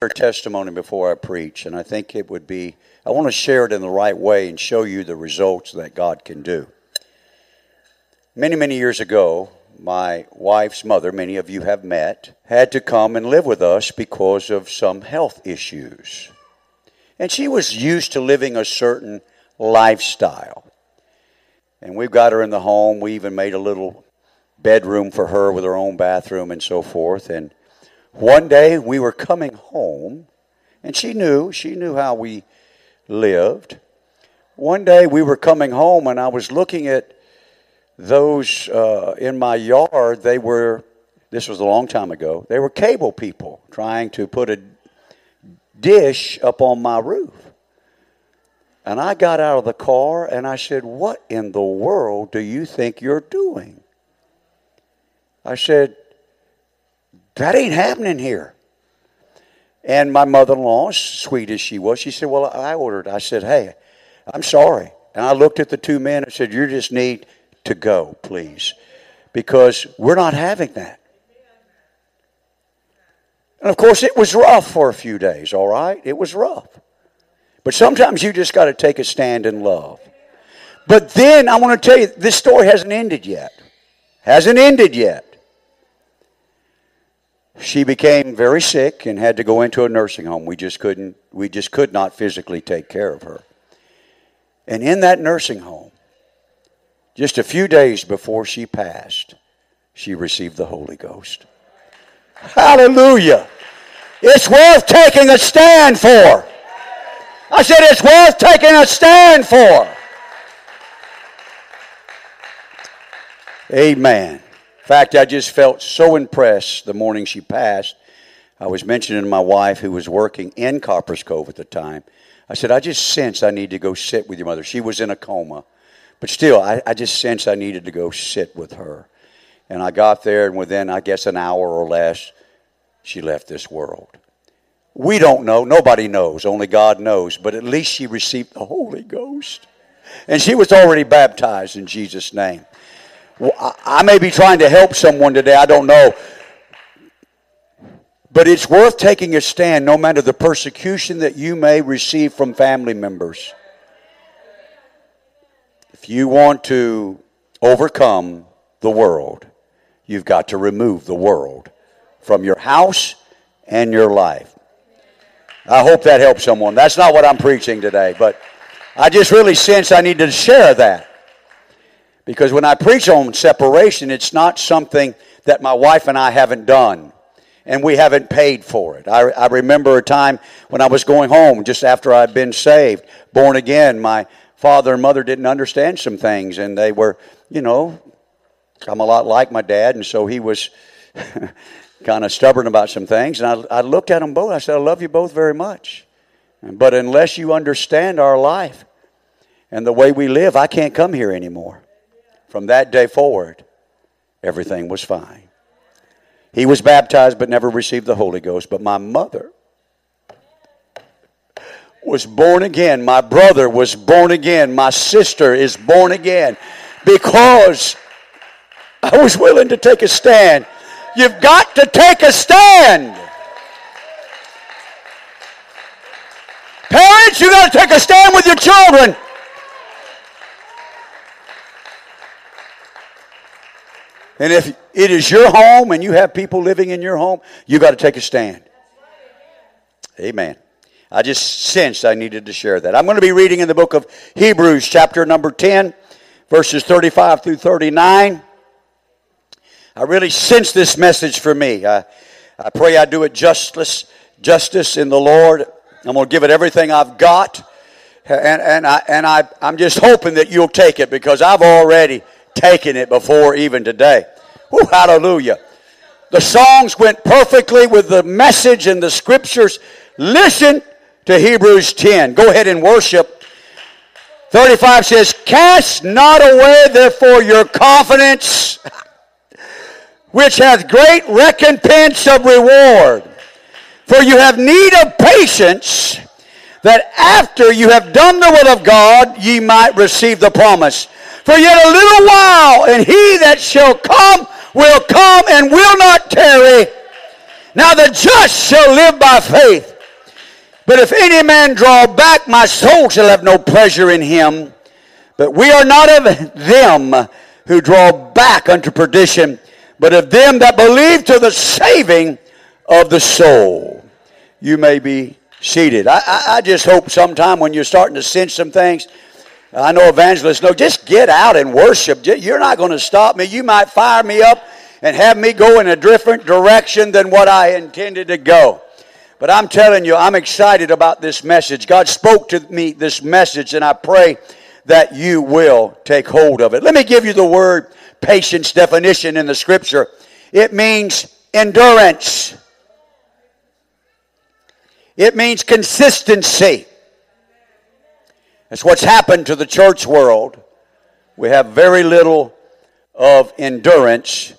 her testimony before I preach, and I think it would be, I want to share it in the right way and show you the results that God can do. Many, many years ago, my wife's mother, many of you have met, had to come and live with us because of some health issues. And she was used to living a certain lifestyle. And we've got her in the home. We even made a little bedroom for her with her own bathroom and so forth. And one day we were coming home, and she knew, she knew how we lived. One day we were coming home, and I was looking at those uh, in my yard. They were, this was a long time ago, they were cable people trying to put a dish up on my roof. And I got out of the car and I said, What in the world do you think you're doing? I said, That ain't happening here. And my mother in law, sweet as she was, she said, Well, I ordered. I said, Hey, I'm sorry. And I looked at the two men and said, You just need to go, please, because we're not having that. And of course, it was rough for a few days, all right? It was rough. But sometimes you just got to take a stand in love. But then I want to tell you, this story hasn't ended yet. Hasn't ended yet. She became very sick and had to go into a nursing home. We just couldn't, we just could not physically take care of her. And in that nursing home, just a few days before she passed, she received the Holy Ghost. Hallelujah. It's worth taking a stand for. I said it's worth taking a stand for. Amen. Fact, I just felt so impressed the morning she passed. I was mentioning to my wife, who was working in Copperas Cove at the time, I said, I just sense I need to go sit with your mother. She was in a coma. But still, I, I just sensed I needed to go sit with her. And I got there, and within, I guess, an hour or less, she left this world. We don't know. Nobody knows. Only God knows. But at least she received the Holy Ghost. And she was already baptized in Jesus' name. I may be trying to help someone today. I don't know. But it's worth taking a stand no matter the persecution that you may receive from family members. If you want to overcome the world, you've got to remove the world from your house and your life. I hope that helps someone. That's not what I'm preaching today, but I just really sense I need to share that. Because when I preach on separation, it's not something that my wife and I haven't done and we haven't paid for it. I, I, remember a time when I was going home just after I'd been saved, born again. My father and mother didn't understand some things, and they were, you know, I'm a lot like my dad, and so he was kind of stubborn about some things. And I, I looked at them both. I said, I love you both very much. But unless you understand our life and the way we live, I can't come here anymore. From that day forward, everything was fine. He was baptized but never received the Holy Ghost. But my mother was born again. My brother was born again. My sister is born again because I was willing to take a stand You've got to take a stand. Parents, you got to take a stand with your children. And if it is your home and you have people living in your home, you got to take a stand. Amen. I just sensed I needed to share that. I'm going to be reading in the book of Hebrews, chapter number 10, verses 35 through 39. I really sense this message for me. I, I pray I do it justice, justice in the Lord. I'm going to give it everything I've got. And, and, I, and I, I'm just hoping that you'll take it because I've already taken it before even today. Hallelujah. The songs went perfectly with the message and the scriptures. Listen to Hebrews 10. Go ahead and worship. 35 says, Cast not away therefore your confidence which hath great recompense of reward. For you have need of patience, that after you have done the will of God, ye might receive the promise. For yet a little while, and he that shall come will come and will not tarry. Now the just shall live by faith. But if any man draw back, my soul shall have no pleasure in him. But we are not of them who draw back unto perdition, but of them that believe to the saving of the soul. You may be seated. I, I, I just hope sometime when you're starting to sense some things, I know evangelists know, just get out and worship. You're not going to stop me. You might fire me up and have me go in a different direction than what I intended to go. But I'm telling you, I'm excited about this message. God spoke to me this message, and I pray that you will take hold of it. Let me give you the word patience definition in the scripture. It means endurance. It means consistency. That's what's happened to the church world. We have very little of endurance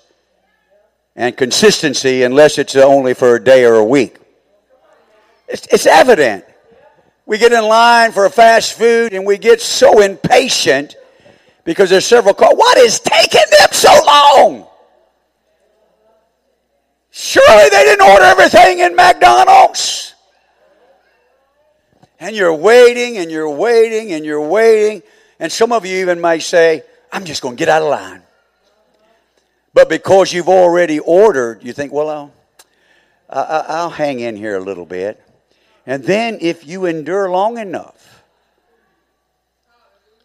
and consistency unless it's only for a day or a week. It's, it's evident. We get in line for a fast food and we get so impatient because there's several cars. What is taking them so long? Surely they didn't order everything in McDonald's. And you're waiting and you're waiting and you're waiting. And some of you even may say, I'm just going to get out of line. But because you've already ordered, you think, well, I'll, I'll hang in here a little bit. And then if you endure long enough,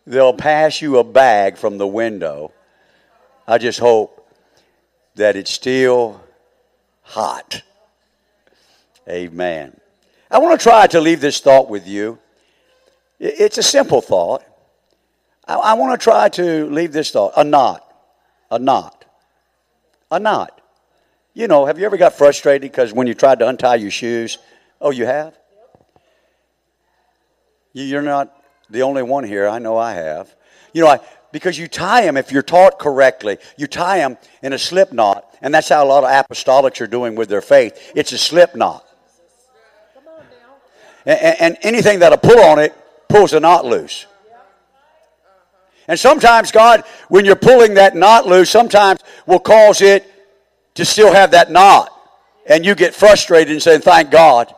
they'll pass you a bag from the window. I just hope that it's still hot. Amen. I want to try to leave this thought with you. It's a simple thought. I, want to try to leave this thought a knot. A knot. A knot. You know, have you ever got frustrated because when you tried to untie your shoes? Oh, you have? You're not the only one here. I know I have. You know, I, because you tie them, if you're taught correctly, you tie them in a slip knot. And that's how a lot of apostolics are doing with their faith. It's a slip knot. And, and anything that'll pull on it pulls the knot loose. And sometimes God, when you're pulling that knot loose, sometimes will cause it to still have that knot. And you get frustrated and say, thank God.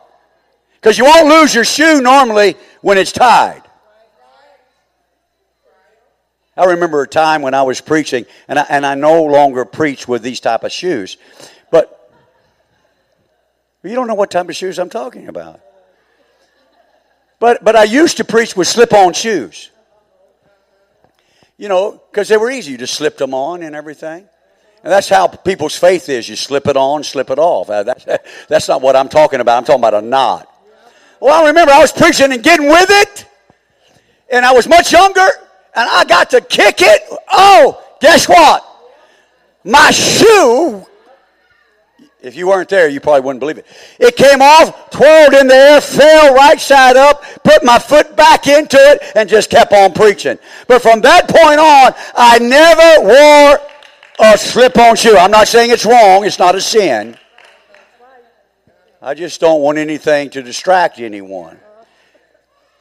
Because you won't lose your shoe normally when it's tied. I remember a time when I was preaching, and I, and I no longer preach with these type of shoes. But you don't know what type of shoes I'm talking about. But, but I used to preach with slip on shoes. You know, because they were easy. You just slipped them on and everything. And that's how people's faith is. You slip it on, slip it off. Uh, that's, that's not what I'm talking about. I'm talking about a knot. Well, I remember I was preaching and getting with it, and I was much younger, and I got to kick it. Oh, guess what? My shoe, if you weren't there, you probably wouldn't believe it. It came off, twirled in the air, fell right side up, put my foot back into it, and just kept on preaching. But from that point on, I never wore a slip on shoe. I'm not saying it's wrong, it's not a sin. I just don't want anything to distract anyone.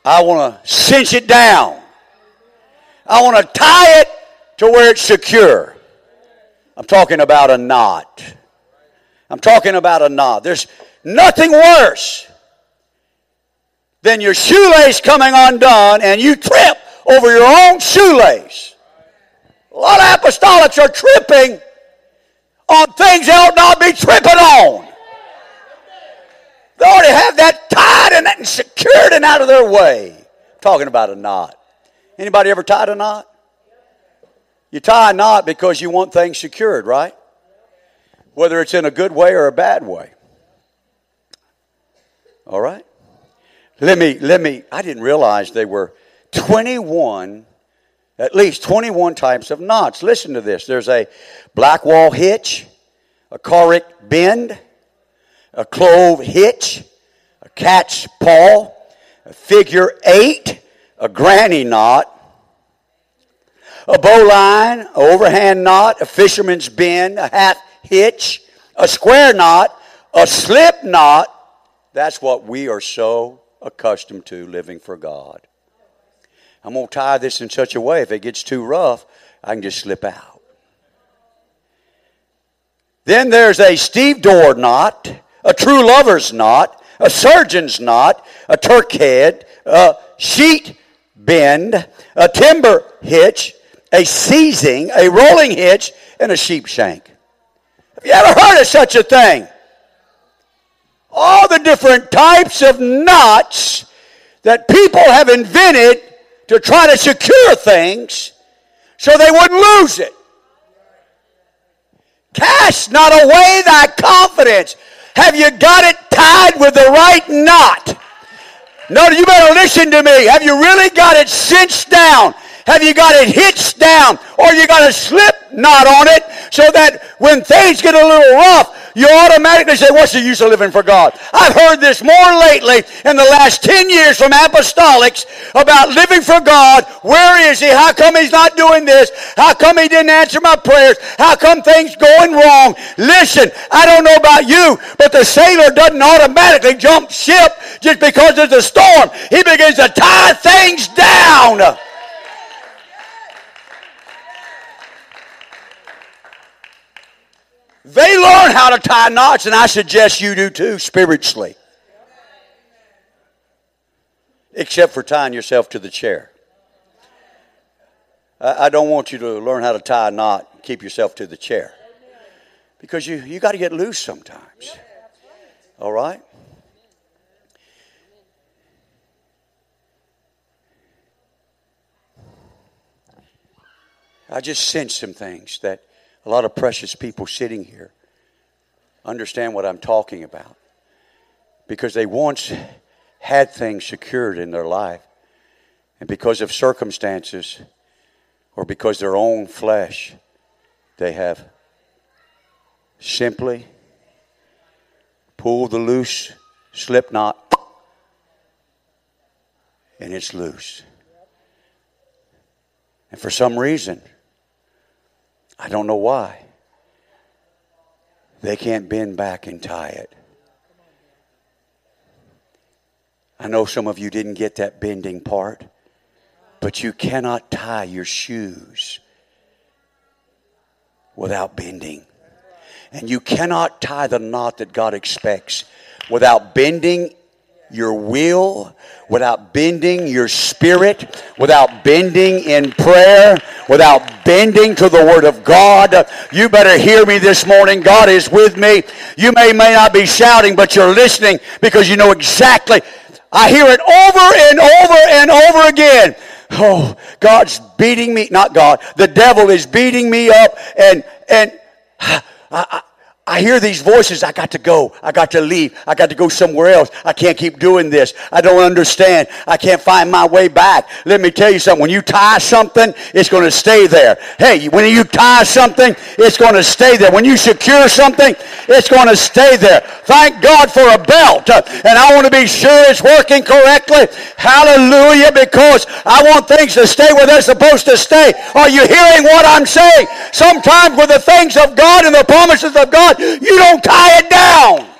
I want to cinch it down. I want to tie it to where it's secure. I'm talking about a knot. I'm talking about a knot. There's nothing worse than your shoelace coming undone and you trip over your own shoelace. A lot of apostolics are tripping on things they ought not be tripping on. They already have that tied and, and secured and out of their way. I'm talking about a knot. Anybody ever tied a knot? You tie a knot because you want things secured, right? Whether it's in a good way or a bad way. All right? Let me, let me, I didn't realize there were 21, at least 21 types of knots. Listen to this. There's a black wall hitch, a Carrick bend, a clove hitch, a cat's paw, a figure eight, a granny knot, a bowline, an overhand knot, a fisherman's bend, a half hitch, a square knot, a slip knot. That's what we are so accustomed to living for God. I'm going to tie this in such a way if it gets too rough, I can just slip out. Then there's a stevedore knot, a true lover's knot, a surgeon's knot, a Turk head, a sheet bend, a timber hitch, a seizing, a rolling hitch, and a sheep shank. Have you ever heard of such a thing? All the different types of knots that people have invented to try to secure things so they wouldn't lose it. Cast not away thy confidence. Have you got it tied with the right knot? No, you better listen to me. Have you really got it cinched down? Have you got it hitched down? Or you got a slip knot on it so that when things get a little rough, you automatically say, What's the use of living for God? I've heard this more lately in the last 10 years from apostolics about living for God. Where is He? How come He's not doing this? How come He didn't answer my prayers? How come things going wrong? Listen, I don't know about you, but the sailor doesn't automatically jump ship just because there's a storm. He begins to tie things down. They learn how to tie knots, and I suggest you do too, spiritually. Except for tying yourself to the chair. I don't want you to learn how to tie a knot, keep yourself to the chair. Because you, you got to get loose sometimes. All right? I just sense some things that a lot of precious people sitting here understand what I'm talking about because they once had things secured in their life, and because of circumstances or because their own flesh, they have simply pulled the loose slip knot and it's loose. And for some reason, I don't know why. They can't bend back and tie it. I know some of you didn't get that bending part, but you cannot tie your shoes without bending. And you cannot tie the knot that God expects without bending your will, without bending your spirit, without bending in prayer, without bending to the Word of God. You better hear me this morning. God is with me. You may, may not be shouting, but you're listening because you know exactly. I hear it over and over and over again. Oh, God's beating me. Not God. The devil is beating me up and, and, I, I, I hear these voices. I got to go. I got to leave. I got to go somewhere else. I can't keep doing this. I don't understand. I can't find my way back. Let me tell you something. When you tie something, it's going to stay there. Hey, when you tie something, it's going to stay there. When you secure something, it's going to stay there. Thank God for a belt. Uh, and I want to be sure it's working correctly. Hallelujah. Because I want things to stay where they're supposed to stay. Are you hearing what I'm saying? Sometimes with the things of God and the promises of God, you don't tie it down.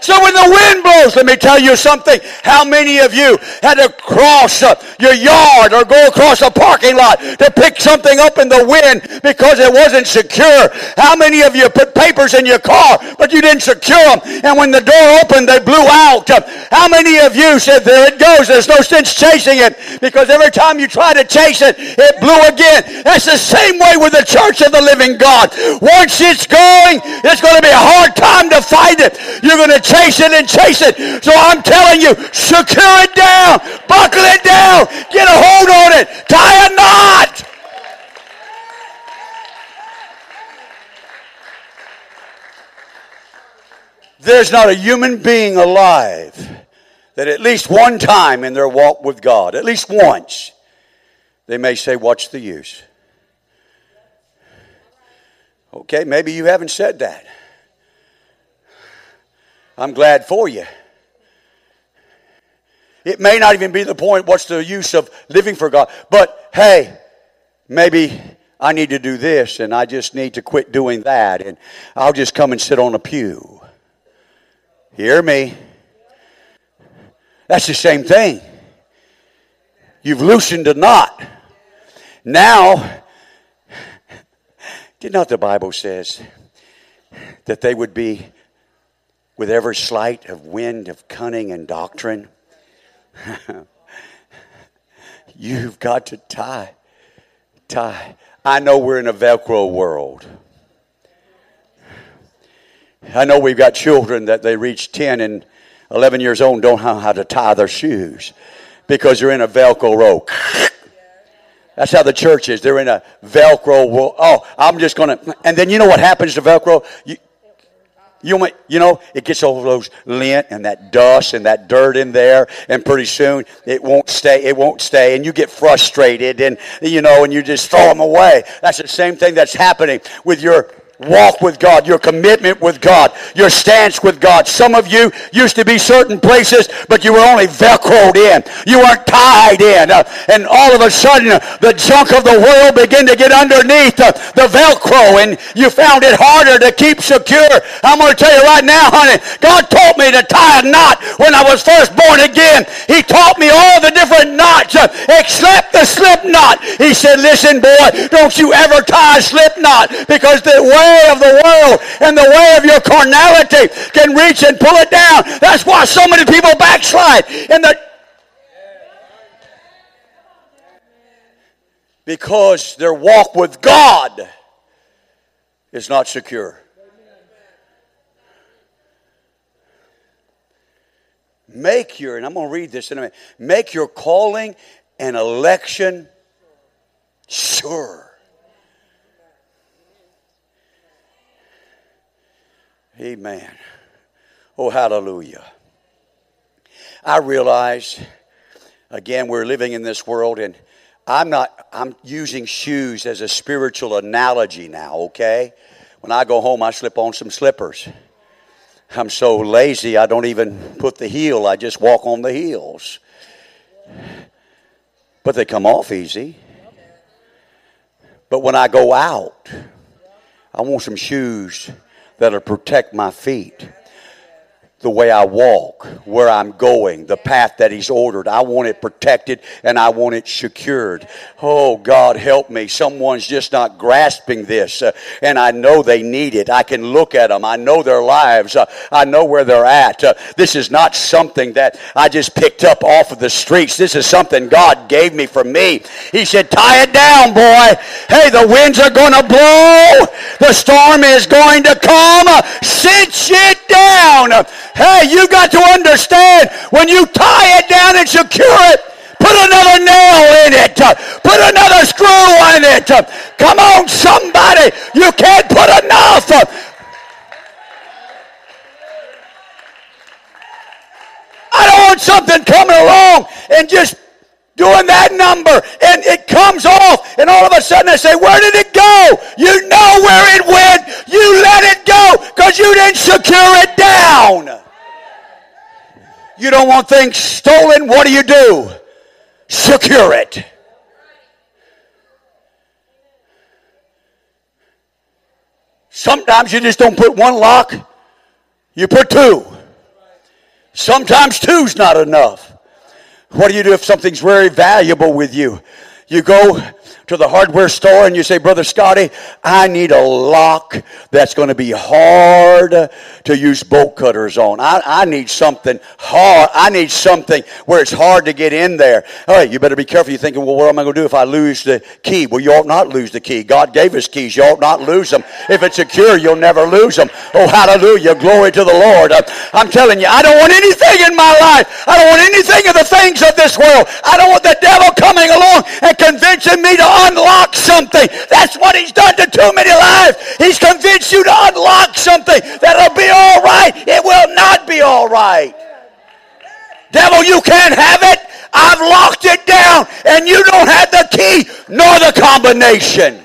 So when the wind blows, let me tell you something. How many of you had to cross uh, your yard or go across a parking lot to pick something up in the wind because it wasn't secure? How many of you put papers in your car but you didn't secure them and when the door opened they blew out? How many of you said, there it goes, there's no sense chasing it because every time you try to chase it, it blew again. That's the same way with the church of the living God. Once it's going, it's going to be a hard time to fight it. You're going to chase it and chase it. So I'm telling you, secure it down, buckle it down, get a hold on it, tie a knot. There's not a human being alive that at least one time in their walk with God, at least once, they may say, What's the use? Okay, maybe you haven't said that. I'm glad for you. It may not even be the point, what's the use of living for God? But hey, maybe I need to do this and I just need to quit doing that and I'll just come and sit on a pew. Hear me? That's the same thing. You've loosened a knot. Now, did not the Bible says? That they would be with every sleight of wind of cunning and doctrine. You've got to tie, tie. I know we're in a Velcro world. I know we've got children that they reach 10 and 11 years old don't know how to tie their shoes because they're in a Velcro rope. That's how the church is. They're in a Velcro world. Oh, I'm just going to. And then you know what happens to Velcro? You, you, you know, it gets all those lint and that dust and that dirt in there, and pretty soon it won't stay. It won't stay, and you get frustrated, and you know, and you just throw them away. That's the same thing that's happening with your walk with God, your commitment with God, your stance with God. Some of you used to be certain places, but you were only velcroed in. You weren't tied in. Uh, and all of a sudden, uh, the junk of the world began to get underneath uh, the velcro, and you found it harder to keep secure. I'm going to tell you right now, honey, God taught me to tie a knot when I was first born again. He taught me all the different knots uh, except the slip knot. He said, listen, boy, don't you ever tie a slip knot because the way way of the world and the way of your carnality can reach and pull it down. That's why so many people backslide. In the because their walk with God is not secure. Make your, and I'm going to read this in a minute, make your calling and election sure. Amen. Oh, hallelujah. I realize, again, we're living in this world, and I'm not, I'm using shoes as a spiritual analogy now, okay? When I go home, I slip on some slippers. I'm so lazy, I don't even put the heel, I just walk on the heels. But they come off easy. But when I go out, I want some shoes that'll protect my feet the way I walk, where I'm going, the path that He's ordered. I want it protected and I want it secured. Oh, God, help me. Someone's just not grasping this, uh, and I know they need it. I can look at them. I know their lives. Uh, I know where they're at. Uh, this is not something that I just picked up off of the streets. This is something God gave me for me. He said, Tie it down, boy. Hey, the winds are going to blow, the storm is going to come. Cinch it down. Hey, you got to understand when you tie it down and secure it, put another nail in it, put another screw in it. Come on, somebody. You can't put enough. I don't want something coming along and just doing that number and it comes off and all of a sudden I say, where did it go? You know where it went. You let it go because you didn't secure it down. You don't want things stolen. What do you do? Secure it. Sometimes you just don't put one lock, you put two. Sometimes two's not enough. What do you do if something's very valuable with you? You go to the hardware store and you say, Brother Scotty, I need a lock that's going to be hard to use bolt cutters on. I, I need something hard. I need something where it's hard to get in there. All right, you better be careful. You're thinking, well, what am I going to do if I lose the key? Well, you ought not lose the key. God gave us keys. You ought not lose them. If it's secure, you'll never lose them. Oh, hallelujah. Glory to the Lord. I'm telling you, I don't want anything in my life. I don't want anything of the things of this world. I don't want the devil coming along and convincing me to unlock something. That's what he's done to too many lives. He's convinced you to unlock something that'll be all right. It will not be all right. Devil, you can't have it. I've locked it down, and you don't have the key nor the combination.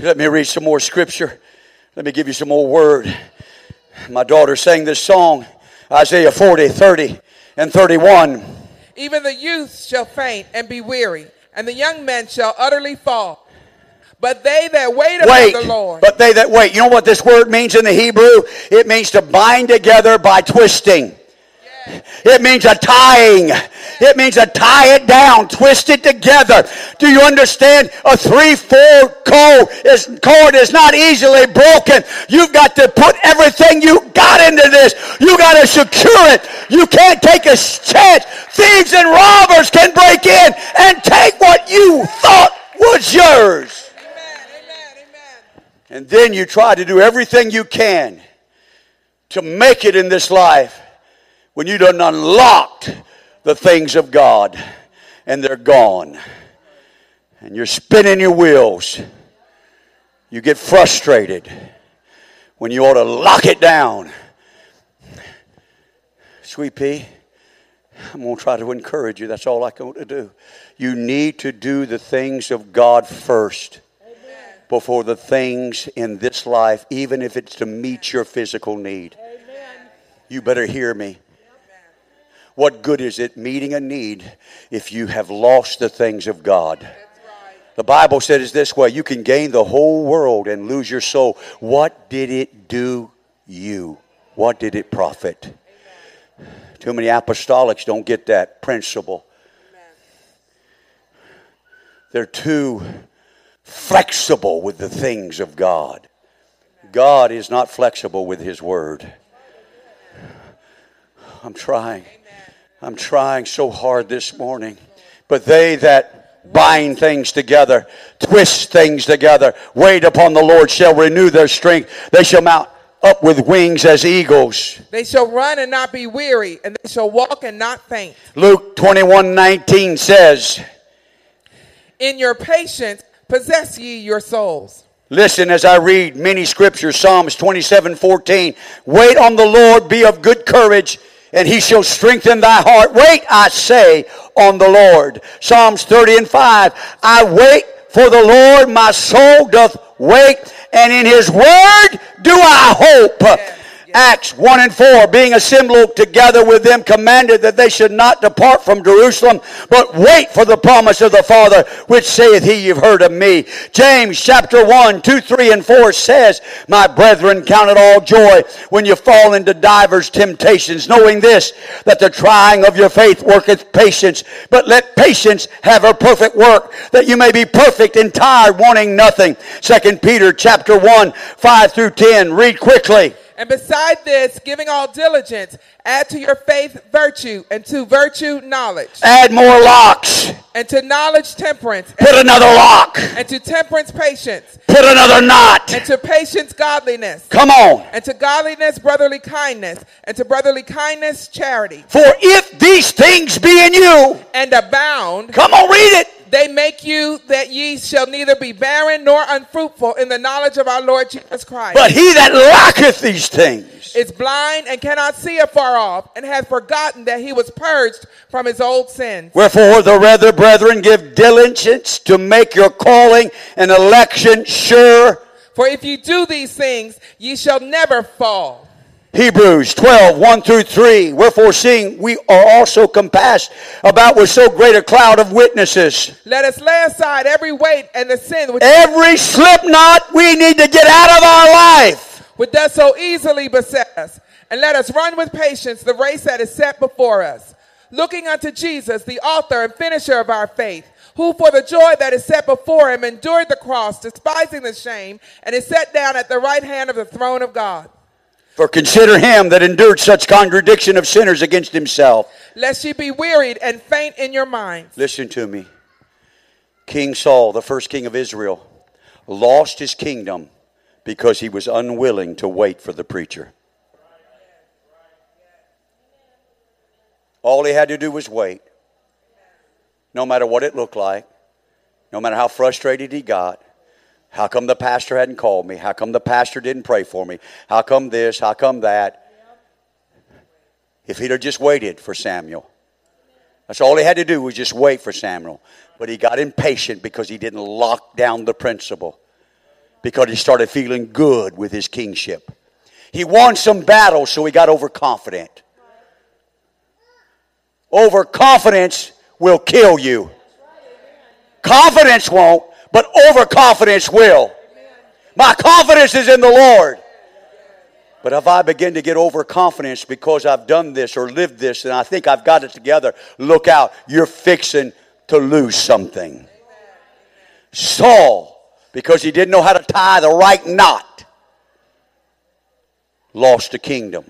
Let me read some more scripture. Let me give you some more word. My daughter sang this song Isaiah 40, 30, and 31. Even the youth shall faint and be weary, and the young men shall utterly fall. But they that wait, wait upon the Lord. But they that wait. You know what this word means in the Hebrew? It means to bind together by twisting. It means a tying. It means to tie it down, twist it together. Do you understand? A three-four cord is, cord is not easily broken. You've got to put everything you got into this. You got to secure it. You can't take a chance. Thieves and robbers can break in and take what you thought was yours. Amen. Amen. Amen. And then you try to do everything you can to make it in this life when you done unlocked the things of God and they're gone. And you're spinning your wheels. You get frustrated when you ought to lock it down. Sweet pea, I'm going to try to encourage you. That's all I can to do. You need to do the things of God first before the things in this life, even if it's to meet your physical need. You better hear me. What good is it meeting a need if you have lost the things of God? The Bible says this way you can gain the whole world and lose your soul. What did it do you? What did it profit? Too many apostolics don't get that principle. They're too flexible with the things of God. God is not flexible with His Word. I'm trying. I'm trying so hard this morning. But they that bind things together, twist things together, wait upon the Lord shall renew their strength. They shall mount up with wings as eagles. They shall run and not be weary, and they shall walk and not faint. Luke 21 19 says, In your patience, possess ye your souls. Listen as I read many scriptures, Psalms 27 14. Wait on the Lord, be of good courage, and he shall strengthen thy heart. Wait, I say, on the Lord. Psalms 30 and 5. I wait for the Lord, my soul doth wait, and in his word do I hope. Acts 1 and 4, being assembled together with them, commanded that they should not depart from Jerusalem, but wait for the promise of the Father, which saith he, You've heard of me. James chapter 1, 2, 3, and 4 says, My brethren, count it all joy when you fall into divers temptations, knowing this, that the trying of your faith worketh patience. But let patience have her perfect work, that you may be perfect and tired, wanting nothing. Second Peter chapter 1, 5 through 10. Read quickly. And beside this, giving all diligence, add to your faith virtue, and to virtue knowledge, Add more locks. and to knowledge temperance, Put another lock. and to temperance patience, Put another knot. and to patience godliness, Come on. and to godliness brotherly kindness, and to brotherly kindness charity, For if these things be in you, and abound, come on, read it. They make you that ye shall neither be barren nor unfruitful in the knowledge of our Lord Jesus Christ. But he that lacketh these things, is blind and cannot see afar off, and hath forgotten that he was purged from his old sins. wherefore the rather, brethren, give diligence to make your calling and election sure. For if you do these things, ye shall never fall. Hebrews 12, 1 through 3. Wherefore, seeing we are also compassed about with so great a cloud of witnesses, Let us lay aside every weight and the sin which, every slip knot we need to get out of our life. which does so easily beset us, and let us run with patience the race that is set before us, looking unto Jesus, the author and finisher of our faith, who for the joy that is set before him endured the cross, despising the shame, and is set down at the right hand of the throne of God. For consider him that endured such contradiction of sinners against himself. Lest ye be wearied and faint in your minds. Listen to me. King Saul, the first king of Israel, lost his kingdom because he was unwilling to wait for the preacher. All he had to do was wait. No matter what it looked like, no matter how frustrated he got. How come the pastor hadn't called me? How come the pastor didn't pray for me? How come this? How come that? If he'd have just waited for Samuel. That's all he had to do was just wait for Samuel. But he got impatient because he didn't lock down the principle. Because he started feeling good with his kingship. He won some battles, so he got overconfident. Overconfidence will kill you. Confidence won't, but overconfidence will. My confidence is in the Lord. But if I begin to get overconfidence because I've done this or lived this and I think I've got it together, look out. You're fixing to lose something. Saul, because he didn't know how to tie the right knot, lost the kingdom.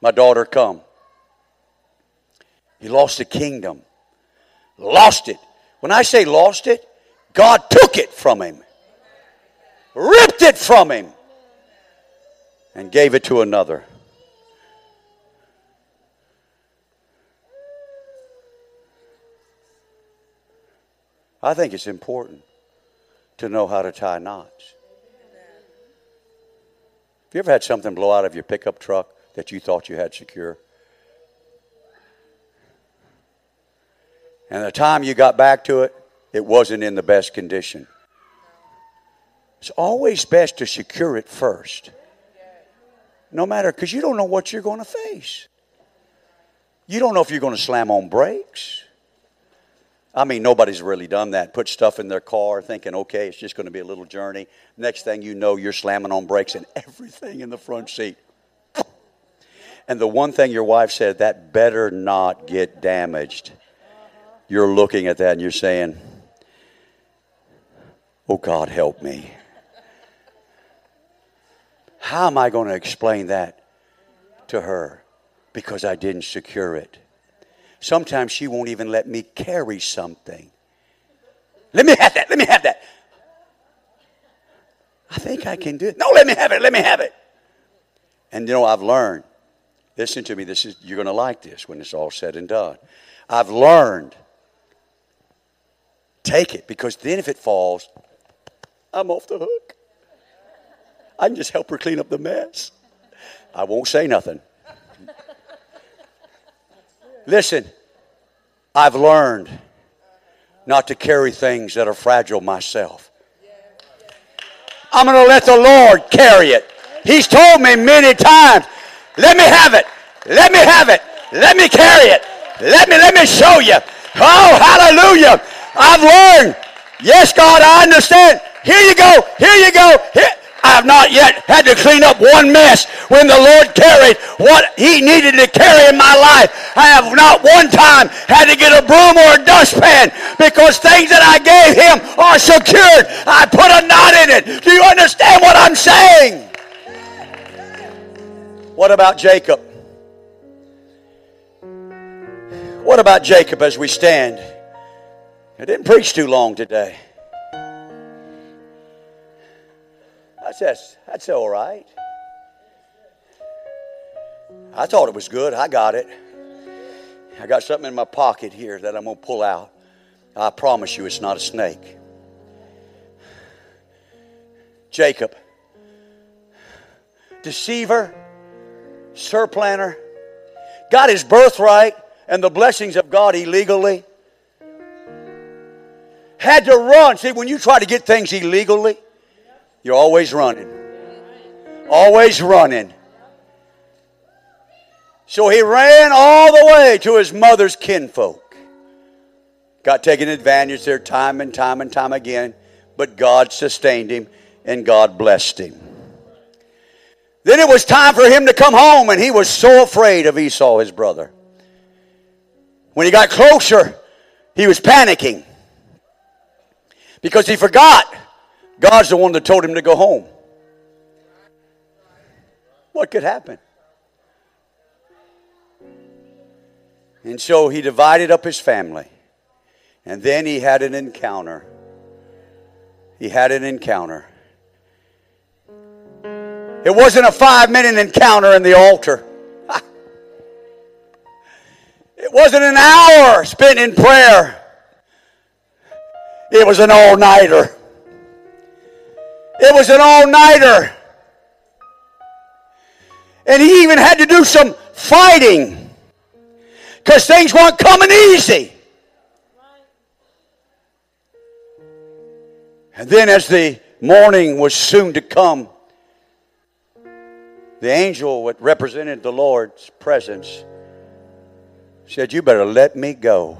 My daughter, come. He lost the kingdom. Lost it. When I say lost it, God took it from him, ripped it from him, and gave it to another. I think it's important to know how to tie knots. Have you ever had something blow out of your pickup truck that you thought you had secure? And the time you got back to it, it wasn't in the best condition. It's always best to secure it first. No matter, because you don't know what you're going to face. You don't know if you're going to slam on brakes. I mean, nobody's really done that. Put stuff in their car thinking, okay, it's just going to be a little journey. Next thing you know, you're slamming on brakes and everything in the front seat. And the one thing your wife said, that better not get damaged. You're looking at that and you're saying, oh, God, help me. How am I going to explain that to her? Because I didn't secure it. Sometimes she won't even let me carry something. Let me have that. Let me have that. I think I can do it. No, let me have it. Let me have it. And you know, I've learned. Listen to me. This is you're going to like this when it's all said and done. I've learned. Take it because then if it falls, I'm off the hook. I can just help her clean up the mess. I won't say nothing. Listen, I've learned not to carry things that are fragile myself. I'm going to let the Lord carry it. He's told me many times, let me have it. Let me have it. Let me carry it. Let me let me show you. Oh, hallelujah. I've learned. Yes, God, I understand. Here you go. Here you go. Here. I have not yet had to clean up one mess when the Lord carried what He needed to carry in my life. I have not one time had to get a broom or a dustpan because things that I gave Him are secured. I put a knot in it. Do you understand what I'm saying? What about Jacob? What about Jacob as we stand? I didn't preach too long today. That's, that's, that's all right. I thought it was good. I got it. I got something in my pocket here that I'm going to pull out. I promise you it's not a snake. Jacob, deceiver, surplanter, got his birthright and the blessings of God illegally. Had to run. See, when you try to get things illegally, you're always running. Always running. So he ran all the way to his mother's kinfolk. Got taken advantage there time and time and time again, but God sustained him and God blessed him. Then it was time for him to come home, and he was so afraid of Esau, his brother. When he got closer, he was panicking because he forgot God's the one that told him to go home. What could happen? And so he divided up his family. And then he had an encounter. He had an encounter. It wasn't a five minute encounter in the altar. It wasn't an hour spent in prayer. It was an all nighter. It was an all nighter. And he even had to do some fighting because things weren't coming easy. And then, as the morning was soon to come, the angel that represented the Lord's presence said, You better let me go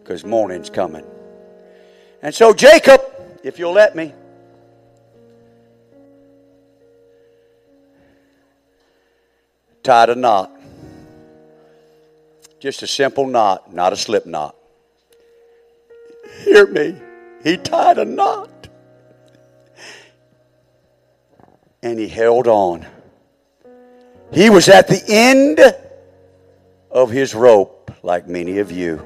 because morning's coming. And so, Jacob, if you'll let me, tied a knot. Just a simple knot, not a slip knot. Hear me. He tied a knot. And he held on. He was at the end of his rope, like many of you.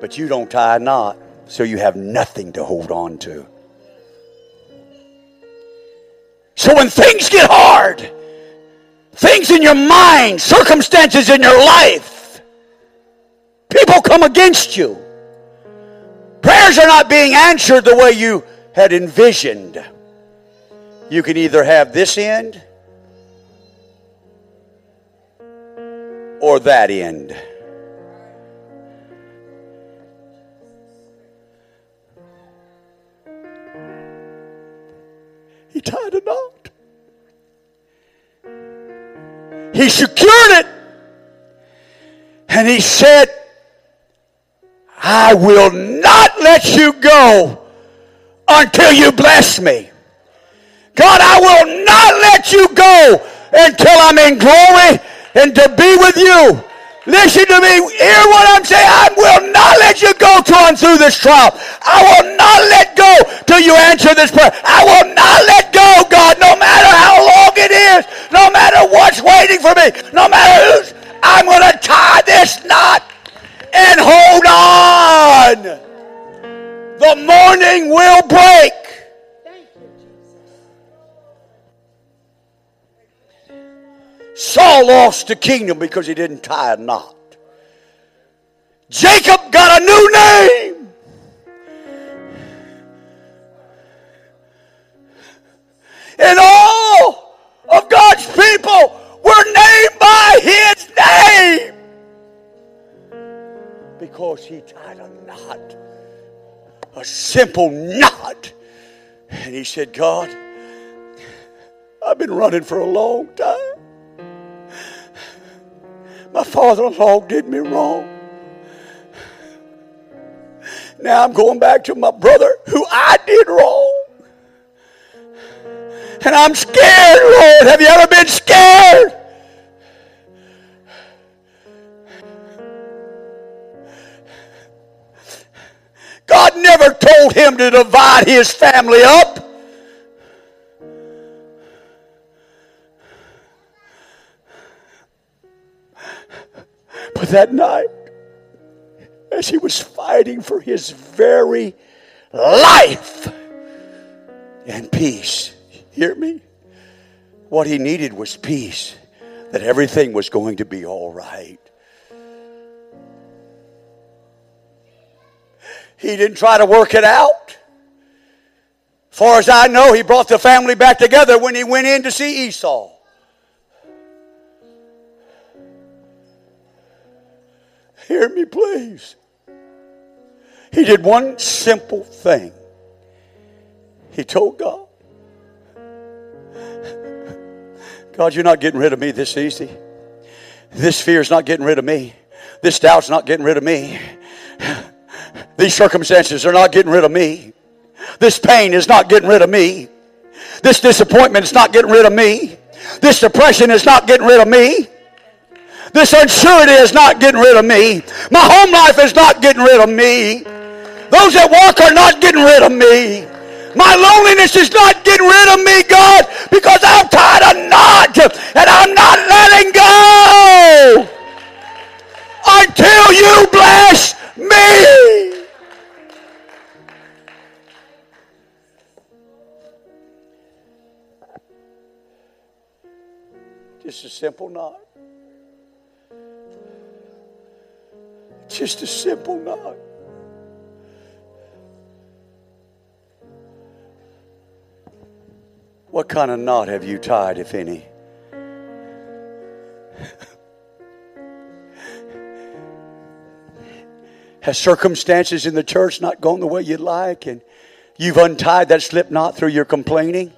But you don't tie a knot, so you have nothing to hold on to. So when things get hard, things in your mind, circumstances in your life, people come against you. Prayers are not being answered the way you had envisioned. You can either have this end or that end. He tied a knot. He secured it. And he said, I will not let you go until you bless me. God, I will not let you go until I'm in glory and to be with you. Listen to me. Hear what I'm saying. I will not let you go on through this trial. I will not let go till you answer this prayer. I will not let go, God, no matter how long it is, no matter what's waiting for me, no matter who's, I'm going to tie this knot and hold on. The morning will break. Saul lost the kingdom because he didn't tie a knot. Jacob got a new name. And all of God's people were named by his name because he tied a knot, a simple knot. And he said, God, I've been running for a long time. My father in law did me wrong. Now I'm going back to my brother who I did wrong. And I'm scared, Lord. Have you ever been scared? God never told him to divide his family up. But that night, as he was fighting for his very life and peace, hear me? What he needed was peace, that everything was going to be all right. He didn't try to work it out. Far as I know, he brought the family back together when he went in to see Esau. Hear me, please. He did one simple thing. He told God, God, you're not getting rid of me this easy. This fear is not getting rid of me. This doubt's not getting rid of me. These circumstances are not getting rid of me. This pain is not getting rid of me. This disappointment is not getting rid of me. This depression is not getting rid of me. This uncertainty is not getting rid of me. My home life is not getting rid of me. Those that walk are not getting rid of me. My loneliness is not getting rid of me, God, because I'm tied a knot and I'm not letting go until you bless me. Just a simple knot. Just a simple knot. What kind of knot have you tied, if any? Has circumstances in the church not gone the way you'd like and you've untied that slip knot through your complaining?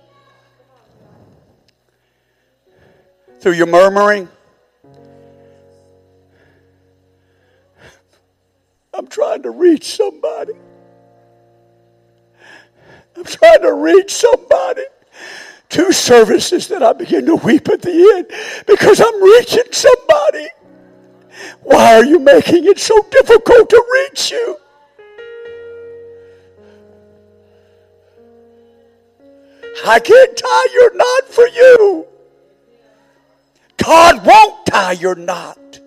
Through your murmuring? I'm trying to reach somebody. I'm trying to reach somebody. Two services that I begin to weep at the end because I'm reaching somebody. Why are you making it so difficult to reach you? I can't tie your knot for you. God won't tie your knot.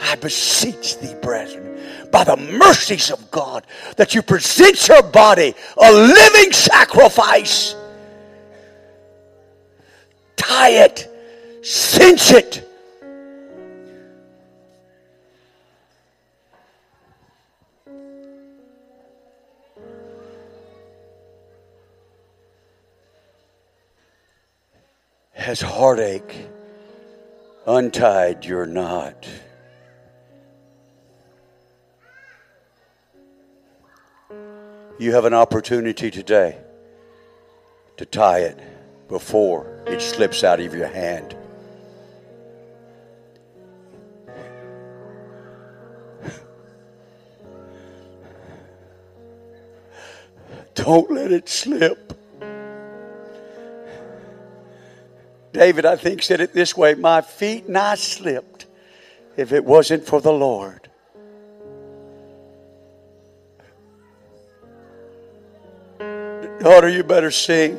I beseech thee, brethren, by the mercies of God, that you present your body a living sacrifice. Tie it, cinch it. Has heartache untied your knot? You have an opportunity today to tie it before it slips out of your hand. Don't let it slip. David, I think, said it this way My feet nigh slipped if it wasn't for the Lord. Daughter, you better sing.